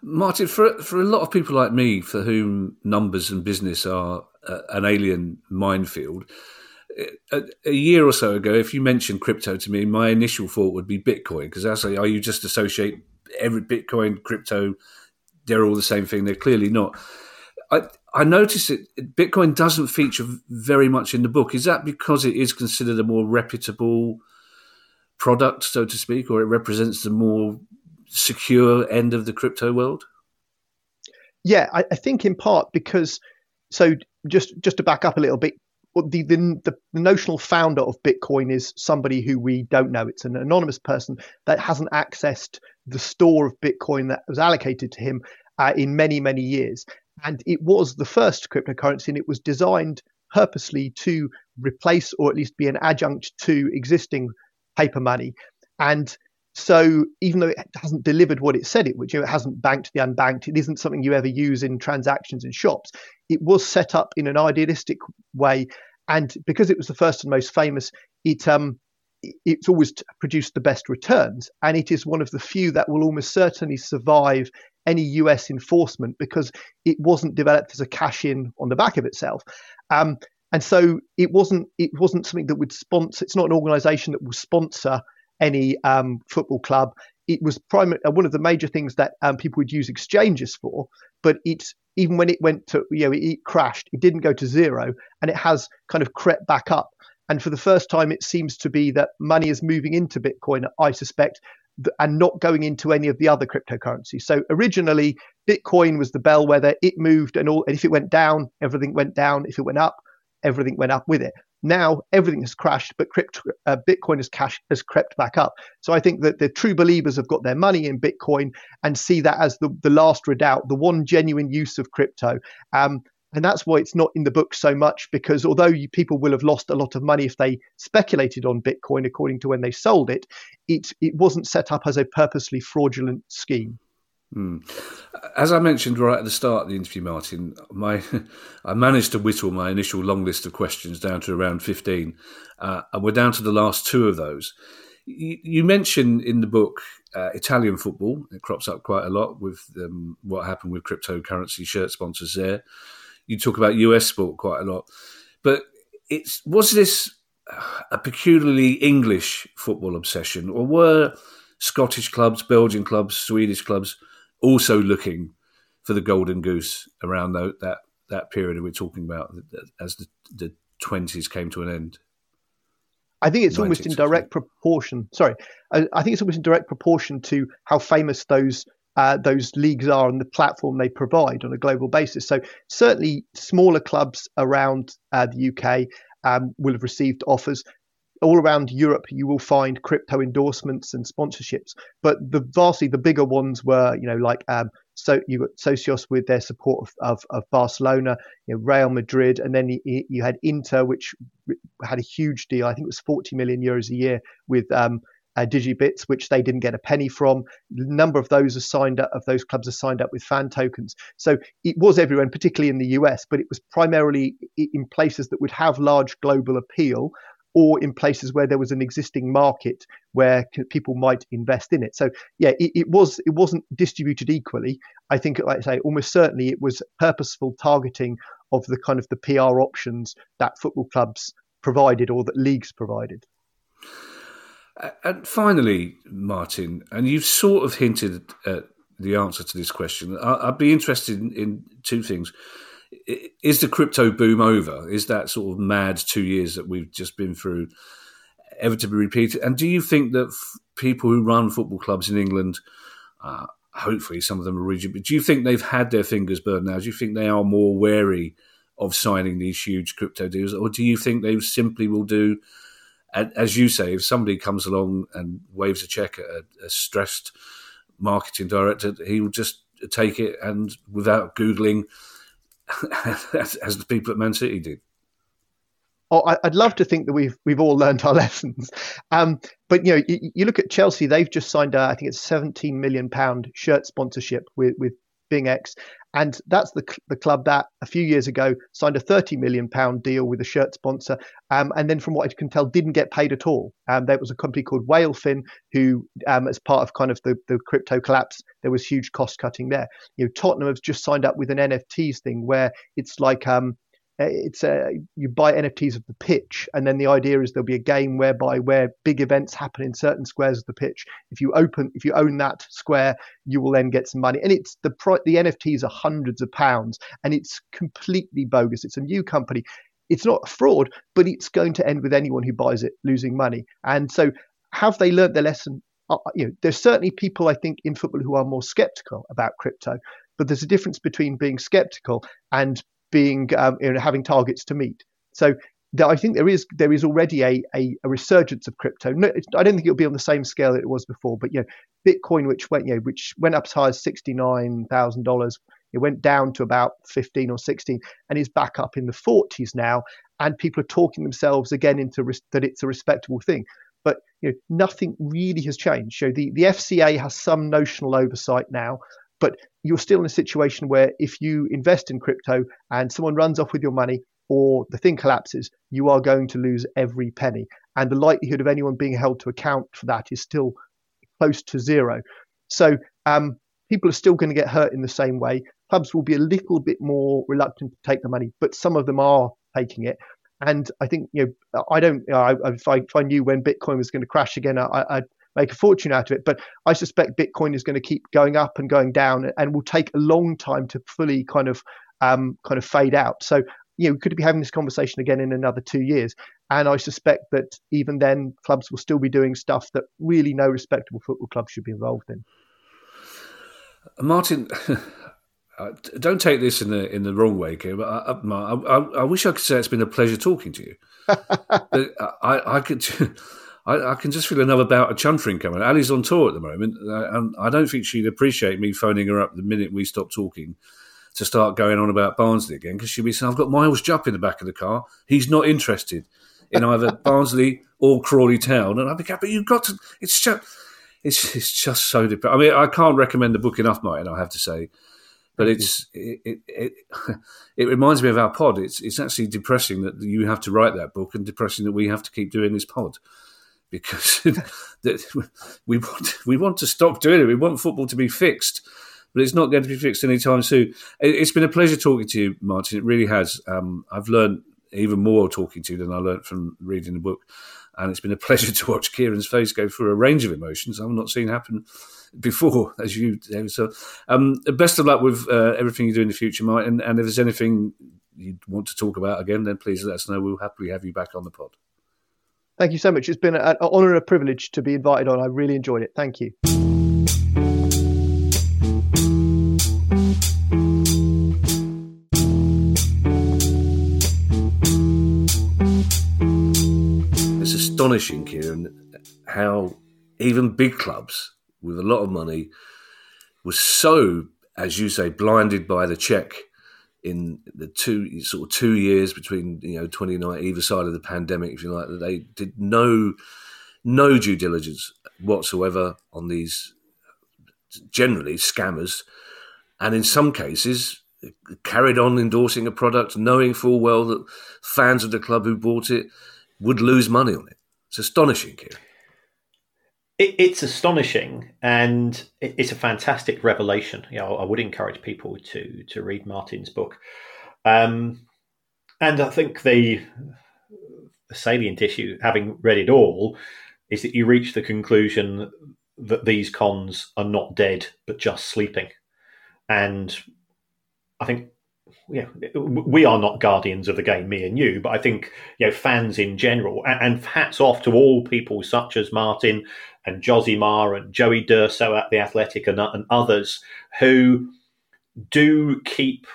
Martin, for for a lot of people like me, for whom numbers and business are uh, an alien minefield, a, a, year or so ago, if you mentioned crypto to me, my initial thought would be Bitcoin because I say, "Are you just associate every Bitcoin, crypto? They're all the same thing." They're clearly not. I I noticed that Bitcoin doesn't feature very much in the book. Is that because it is considered a more reputable product, so to speak, or it represents the more secure end of the crypto world? Yeah, I, I think in part because so just just to back up a little bit, the, the, the notional founder of Bitcoin is somebody who we don't know. It's an anonymous person that hasn't accessed the store of Bitcoin that was allocated to him uh, in many, many years. And it was the first cryptocurrency, and it was designed purposely to replace or at least be an adjunct to existing paper money. And so even though it hasn't delivered what it said it would, you know, it hasn't banked the unbanked, it isn't something you ever use in transactions in shops. It was set up in an idealistic way, and because it was the first and most famous, it um, it's always produced the best returns, and it is one of the few that will almost certainly survive any US enforcement because it wasn't developed as a cash in on the back of itself. Um, and so it wasn't it wasn't something that would sponsor. It's not an organisation that will sponsor any um, football club. It was uh, one of the major things that um, people would use exchanges for. But it's even when it went to you know it, crashed, it didn't go to zero, and it has kind of crept back up. And for the first time, it seems to be that money is moving into Bitcoin. I suspect and not going into any of the other cryptocurrencies. So originally, Bitcoin was the bellwether. It moved, and all. And if it went down, everything went down. If it went up, everything went up with it. Now everything has crashed, but crypto, uh, Bitcoin has, cash, has crept back up. So I think that the true believers have got their money in Bitcoin and see that as the, the last redoubt, the one genuine use of crypto. Um, and that's why it's not in the book so much because although you, people will have lost a lot of money if they speculated on Bitcoin according to when they sold it, it, it wasn't set up as a purposely fraudulent scheme. Hmm. As I mentioned right at the start of the interview, Martin, my I managed to whittle my initial long list of questions down to around fifteen, uh, and we're down to the last two of those. You, you mention in the book uh, Italian football; it crops up quite a lot with um, what happened with cryptocurrency shirt sponsors there. You talk about US sport quite a lot, but it's was this a peculiarly English football obsession, or were Scottish clubs, Belgian clubs, Swedish clubs also looking for the golden goose around the, that that period we're talking about as the, the 20s came to an end. I think it's almost in direct proportion. Sorry, I, I, think it's almost in direct proportion to how famous those uh, those leagues are and the platform they provide on a global basis. So certainly, smaller clubs around uh, the UK um, will have received offers all around Europe, you will find crypto endorsements and sponsorships. But the vastly the bigger ones were, you know, like um, so you got Socios with their support of, of, of Barcelona, you know, Real Madrid, and then you, you, had Inter, which had a huge deal. I think it was 40 million euros a year with um, uh, DigitalBits, which they didn't get a penny from. A number of those are signed up, of those clubs are signed up with fan tokens. So it was everywhere, and particularly in the US, but it was primarily in places that would have large global appeal or in places where there was an existing market where people might invest in it. So yeah, it, it, was it wasn't distributed equally. I think, like I say, almost certainly it was purposeful targeting of the kind of the PR options that football clubs provided or that leagues provided. And finally, Martin, and you've sort of hinted at the answer to this question. I'd be interested in, in two things is the crypto boom over? Is that sort of mad two years that we've just been through ever to be repeated? And do you think that f- people who run football clubs in England uh, hopefully some of them are rigid. But do you think they've had their fingers burned now? Do you think they are more wary of signing these huge crypto deals, or do you think they simply will do? As you say, if somebody comes along and waves a check at a, a stressed marketing director, he will just take it and without googling, as, as the people at Man City did. Oh, I'd love to think that we've we've all learned our lessons, um, but you know, you, you, look at Chelsea; they've just signed, a, I think it's 17 million pound shirt sponsorship with with BingX, and that's the the club that a few years ago signed a 30 million pound deal with a shirt sponsor, um, and then from what I can tell, didn't get paid at all. Um, there was a company called Whalefin who, um, as part of kind of the the crypto collapse, there was huge cost cutting there. You know, Tottenham have just signed up with an NFTs thing where it's like um, it's a, uh, you buy NFTs of the pitch, and then the idea is there'll be a game whereby where big events happen in certain squares of the pitch. If you open, if you own that square, you will then get some money. And it's the the NFTs are hundreds of pounds, and it's completely bogus. It's a new company. It's not a fraud, but it's going to end with anyone who buys it losing money. And so, have they learned their lesson? Uh, you know, there's certainly people I think in football who are more skeptical about crypto, but there's a difference between being skeptical and being um, you know, having targets to meet. So I think there is there is already a, a, a resurgence of crypto. No, I don't think it'll be on the same scale that it was before, but you know, Bitcoin, which went you know, which went up as high as sixty nine thousand dollars, it went down to about fifteen or sixteen, and is back up in the forties now. And people are talking themselves again into res- that it's a respectable thing. But you know, nothing really has changed. So the, the FCA has some notional oversight now, but you're still in a situation where if you invest in crypto and someone runs off with your money or the thing collapses, you are going to lose every penny. And the likelihood of anyone being held to account for that is still close to zero. So um, people are still going to get hurt in the same way. Clubs will be a little bit more reluctant to take the money, but some of them are taking it. And I think you know I don't. Know, if, I, if I knew when Bitcoin was going to crash again, I, I'd make a fortune out of it. But I suspect Bitcoin is going to keep going up and going down, and will take a long time to fully kind of um, kind of fade out. So you know, we could be having this conversation again in another two years, and I suspect that even then, clubs will still be doing stuff that really no respectable football club should be involved in. Martin. don't take this in the in the wrong way, Kim, but I, I, I, wish I could say it's been a pleasure talking to you. but I, I could I, I, can just feel another bout of chuntering coming. Ali's on tour at the moment, uh, and I don't think she'd appreciate me phoning her up the minute we stop talking to start going on about Barnsley again because she'd be saying, "I've got Miles Jupp in the back of the car. He's not interested in either Barnsley or Crawley Town." And I'd be, going, "But you've got to. It's just, it's it's just so depressing. I mean, I can't recommend the book enough, Martin. I have to say." But it's it, it, it, it reminds me of our pod. It's it's actually depressing that you have to write that book, and depressing that we have to keep doing this pod because we want we want to stop doing it. We want football to be fixed, but it's not going to be fixed anytime soon. It's been a pleasure talking to you, Martin. It really has. Um, I've learned even more talking to you than I learned from reading the book, and it's been a pleasure to watch Kieran's face go through a range of emotions I've not seen happen before, as you. do. So, um, best of luck with uh, everything you do in the future, Martin. And if there's anything you want to talk about again, then please let us know. We'll happily have you back on the pod. Thank you so much. It's been an honor and a privilege to be invited on. I really enjoyed it. Thank you. It's astonishing, Kieran, how even big clubs with a lot of money were so, as you say, blinded by the check in the two sort of two years between you know 29 either side of the pandemic if you like that they did no no due diligence whatsoever on these generally scammers and in some cases carried on endorsing a product knowing full well that fans of the club who bought it would lose money on it it's astonishing Kieran. It, it's astonishing, and it, it's a fantastic revelation. You know, I would encourage people to to read Martin's book, um, and I think the, the salient issue, having read it all, is that you reach the conclusion that these cons are not dead but just sleeping, and I think yeah, we are not guardians of the game, me and you, but I think you know fans in general, and, and hats off to all people such as Martin and Josie Josimar and Joey D'Urso at the Athletic and, and others who do keep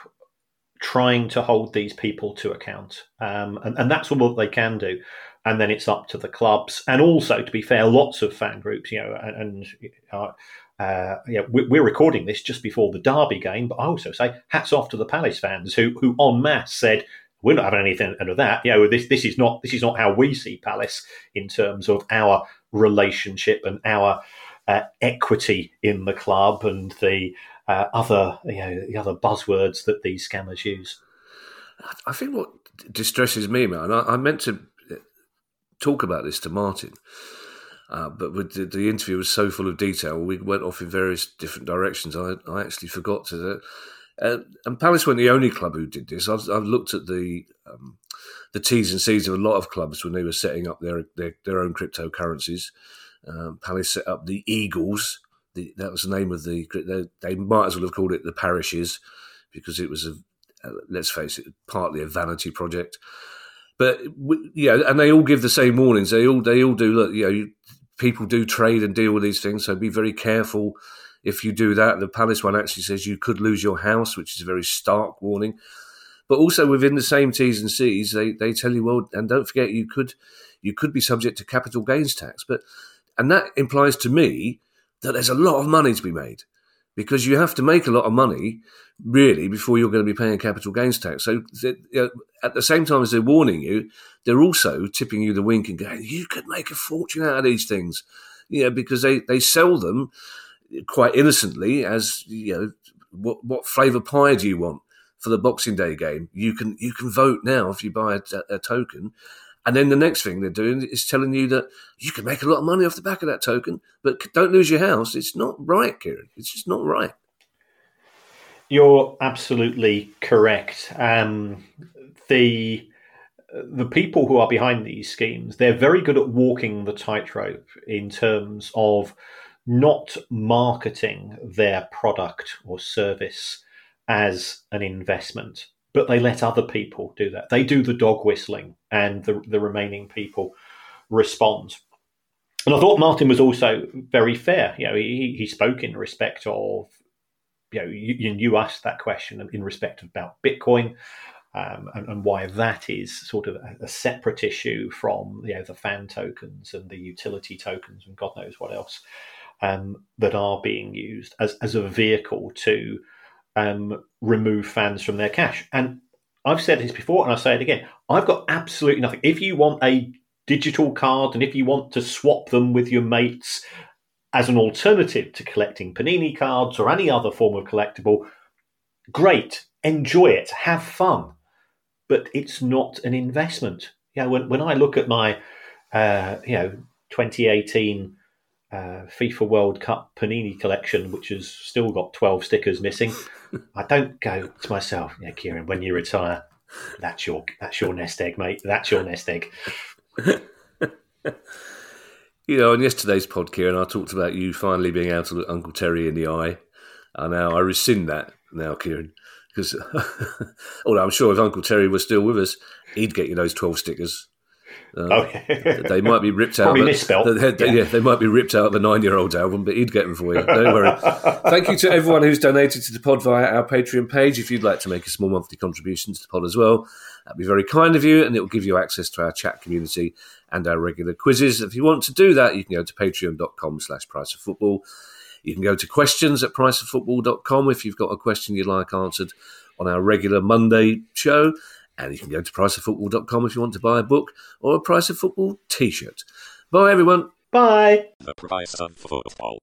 trying to hold these people to account, um, and, and that's all they can do. And then it's up to the clubs, and also to be fair, lots of fan groups, you know, and, and uh, uh, yeah, we're recording this just before the Derby game, but I also say hats off to the Palace fans who, who en masse said we're not having anything of that. You know, this this is not this is not how we see Palace in terms of our relationship and our uh, equity in the club and the uh, other you know the other buzzwords that these scammers use. I think what distresses me, man, I, I meant to talk about this to Martin uh, but the, the, interview was so full of detail, we went off in various different directions. I, I actually forgot to. Uh, and Palace weren't the only club who did this. I've, I've looked at the um, the T's and C's of a lot of clubs when they were setting up their their, their own cryptocurrencies. Um, Palace set up the Eagles. The, that was the name of the. They, they, might as well have called it the Parishes because it was a. Uh, let's face it, partly a vanity project. But yeah, and they all give the same warnings. They all they all do. Look, you know, people do trade and deal with these things, so be very careful if you do that. The Palace one actually says you could lose your house, which is a very stark warning. But also within the same T's and C's, they, they tell you, well, and don't forget you could you could be subject to capital gains tax. But and that implies to me that there's a lot of money to be made because you have to make a lot of money really before you're going to be paying capital gains tax. So at the same time as they're warning you, they're also tipping you the wink and going, "You could make a fortune out of these things," you know, because they they sell them quite innocently as you know what what flavour pie do you want for the Boxing Day game? You can you can vote now if you buy a, a token. And then the next thing they're doing is telling you that you can make a lot of money off the back of that token, but don't lose your house. It's not right, Kieran. It's just not right. You're absolutely correct. Um, the the people who are behind these schemes, they're very good at walking the tightrope in terms of not marketing their product or service as an investment but they let other people do that. They do the dog whistling, and the, the remaining people respond. And I thought Martin was also very fair. You know, he, he spoke in respect of, you know, you, you asked that question in respect of about Bitcoin um, and, and, why that is sort of a, a, separate issue from, you know, the fan tokens and the utility tokens and God knows what else um, that are being used as, as a vehicle to um, remove fans from their cash. And I've said this before, and I say it again. I've got absolutely nothing. If you want a digital card, and if you want to swap them with your mates as an alternative to collecting Panini cards or any other form of collectible, great, enjoy it, have fun. But it's not an investment. Yeah, when when I look at my, uh, you know, 2018 uh, FIFA World Cup Panini collection, which has still got 12 stickers missing, I don't go to myself, yeah, Kieran, when you retire, that's your that's your nest egg, mate. That's your nest egg. you know, on yesterday's pod, Kieran, I talked about you finally being able to look Uncle Terry in the eye. And now I rescind that now, Kieran. Because although I'm sure if Uncle Terry was still with us, he'd get you those 12 stickers. Uh, oh, they might be ripped out. Probably misspelled. They, they, yeah. yeah. they might be ripped out of the nine-year-old album, but he'd get them for you. Don't worry. Thank you to everyone who's donated to the pod via our Patreon page. If you'd like to make a small monthly contribution to the pod as well, that'd be very kind of you, and it will give you access to our chat community and our regular quizzes. If you want to do that, you can go to patreon.com/slash price of football. You can go to questions at priceoffootball.com if you've got a question you'd like answered on our regular Monday show. And you can go to priceoffootball.com if you want to buy a book or a Price of Football t shirt. Bye, everyone. Bye. The price of football.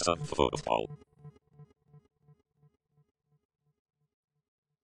Of football. Uh,